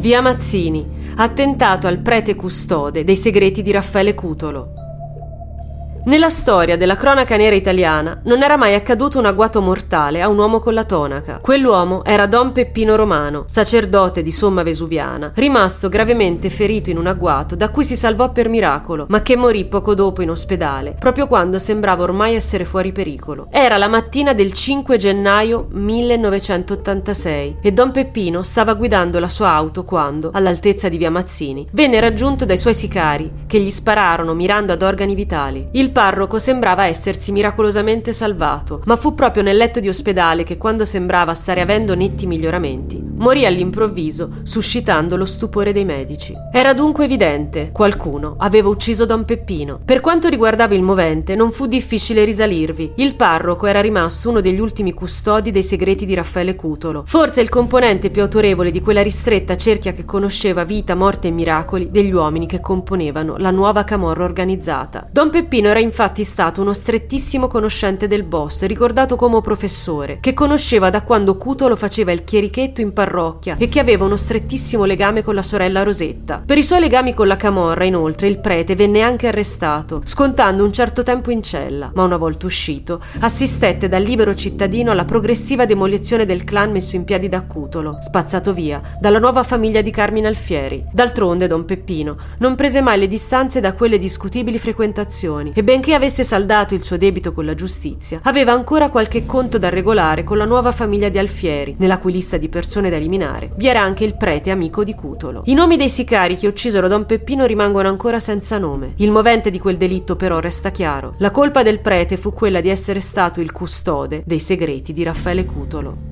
Via Mazzini, attentato al prete custode dei segreti di Raffaele Cutolo. Nella storia della cronaca nera italiana non era mai accaduto un agguato mortale a un uomo con la tonaca. Quell'uomo era Don Peppino Romano, sacerdote di Somma Vesuviana, rimasto gravemente ferito in un agguato da cui si salvò per miracolo, ma che morì poco dopo in ospedale, proprio quando sembrava ormai essere fuori pericolo. Era la mattina del 5 gennaio 1986 e Don Peppino stava guidando la sua auto quando, all'altezza di via Mazzini, venne raggiunto dai suoi sicari che gli spararono mirando ad organi vitali. Il parroco sembrava essersi miracolosamente salvato, ma fu proprio nel letto di ospedale che quando sembrava stare avendo netti miglioramenti, morì all'improvviso, suscitando lo stupore dei medici. Era dunque evidente, qualcuno aveva ucciso Don Peppino. Per quanto riguardava il movente, non fu difficile risalirvi. Il parroco era rimasto uno degli ultimi custodi dei segreti di Raffaele Cutolo, forse il componente più autorevole di quella ristretta cerchia che conosceva vita, morte e miracoli degli uomini che componevano la nuova camorra organizzata. Don Peppino era infatti stato uno strettissimo conoscente del boss, ricordato come professore, che conosceva da quando Cutolo faceva il chierichetto in parrocchia e che aveva uno strettissimo legame con la sorella Rosetta. Per i suoi legami con la Camorra, inoltre, il prete venne anche arrestato, scontando un certo tempo in cella, ma una volta uscito, assistette da libero cittadino alla progressiva demolizione del clan messo in piedi da Cutolo, spazzato via dalla nuova famiglia di Carmine Alfieri. D'altronde, Don Peppino non prese mai le distanze da quelle discutibili frequentazioni e benché avesse saldato il suo debito con la giustizia, aveva ancora qualche conto da regolare con la nuova famiglia di Alfieri, nella cui lista di persone da eliminare vi era anche il prete amico di Cutolo. I nomi dei sicari che uccisero Don Peppino rimangono ancora senza nome. Il movente di quel delitto però resta chiaro. La colpa del prete fu quella di essere stato il custode dei segreti di Raffaele Cutolo.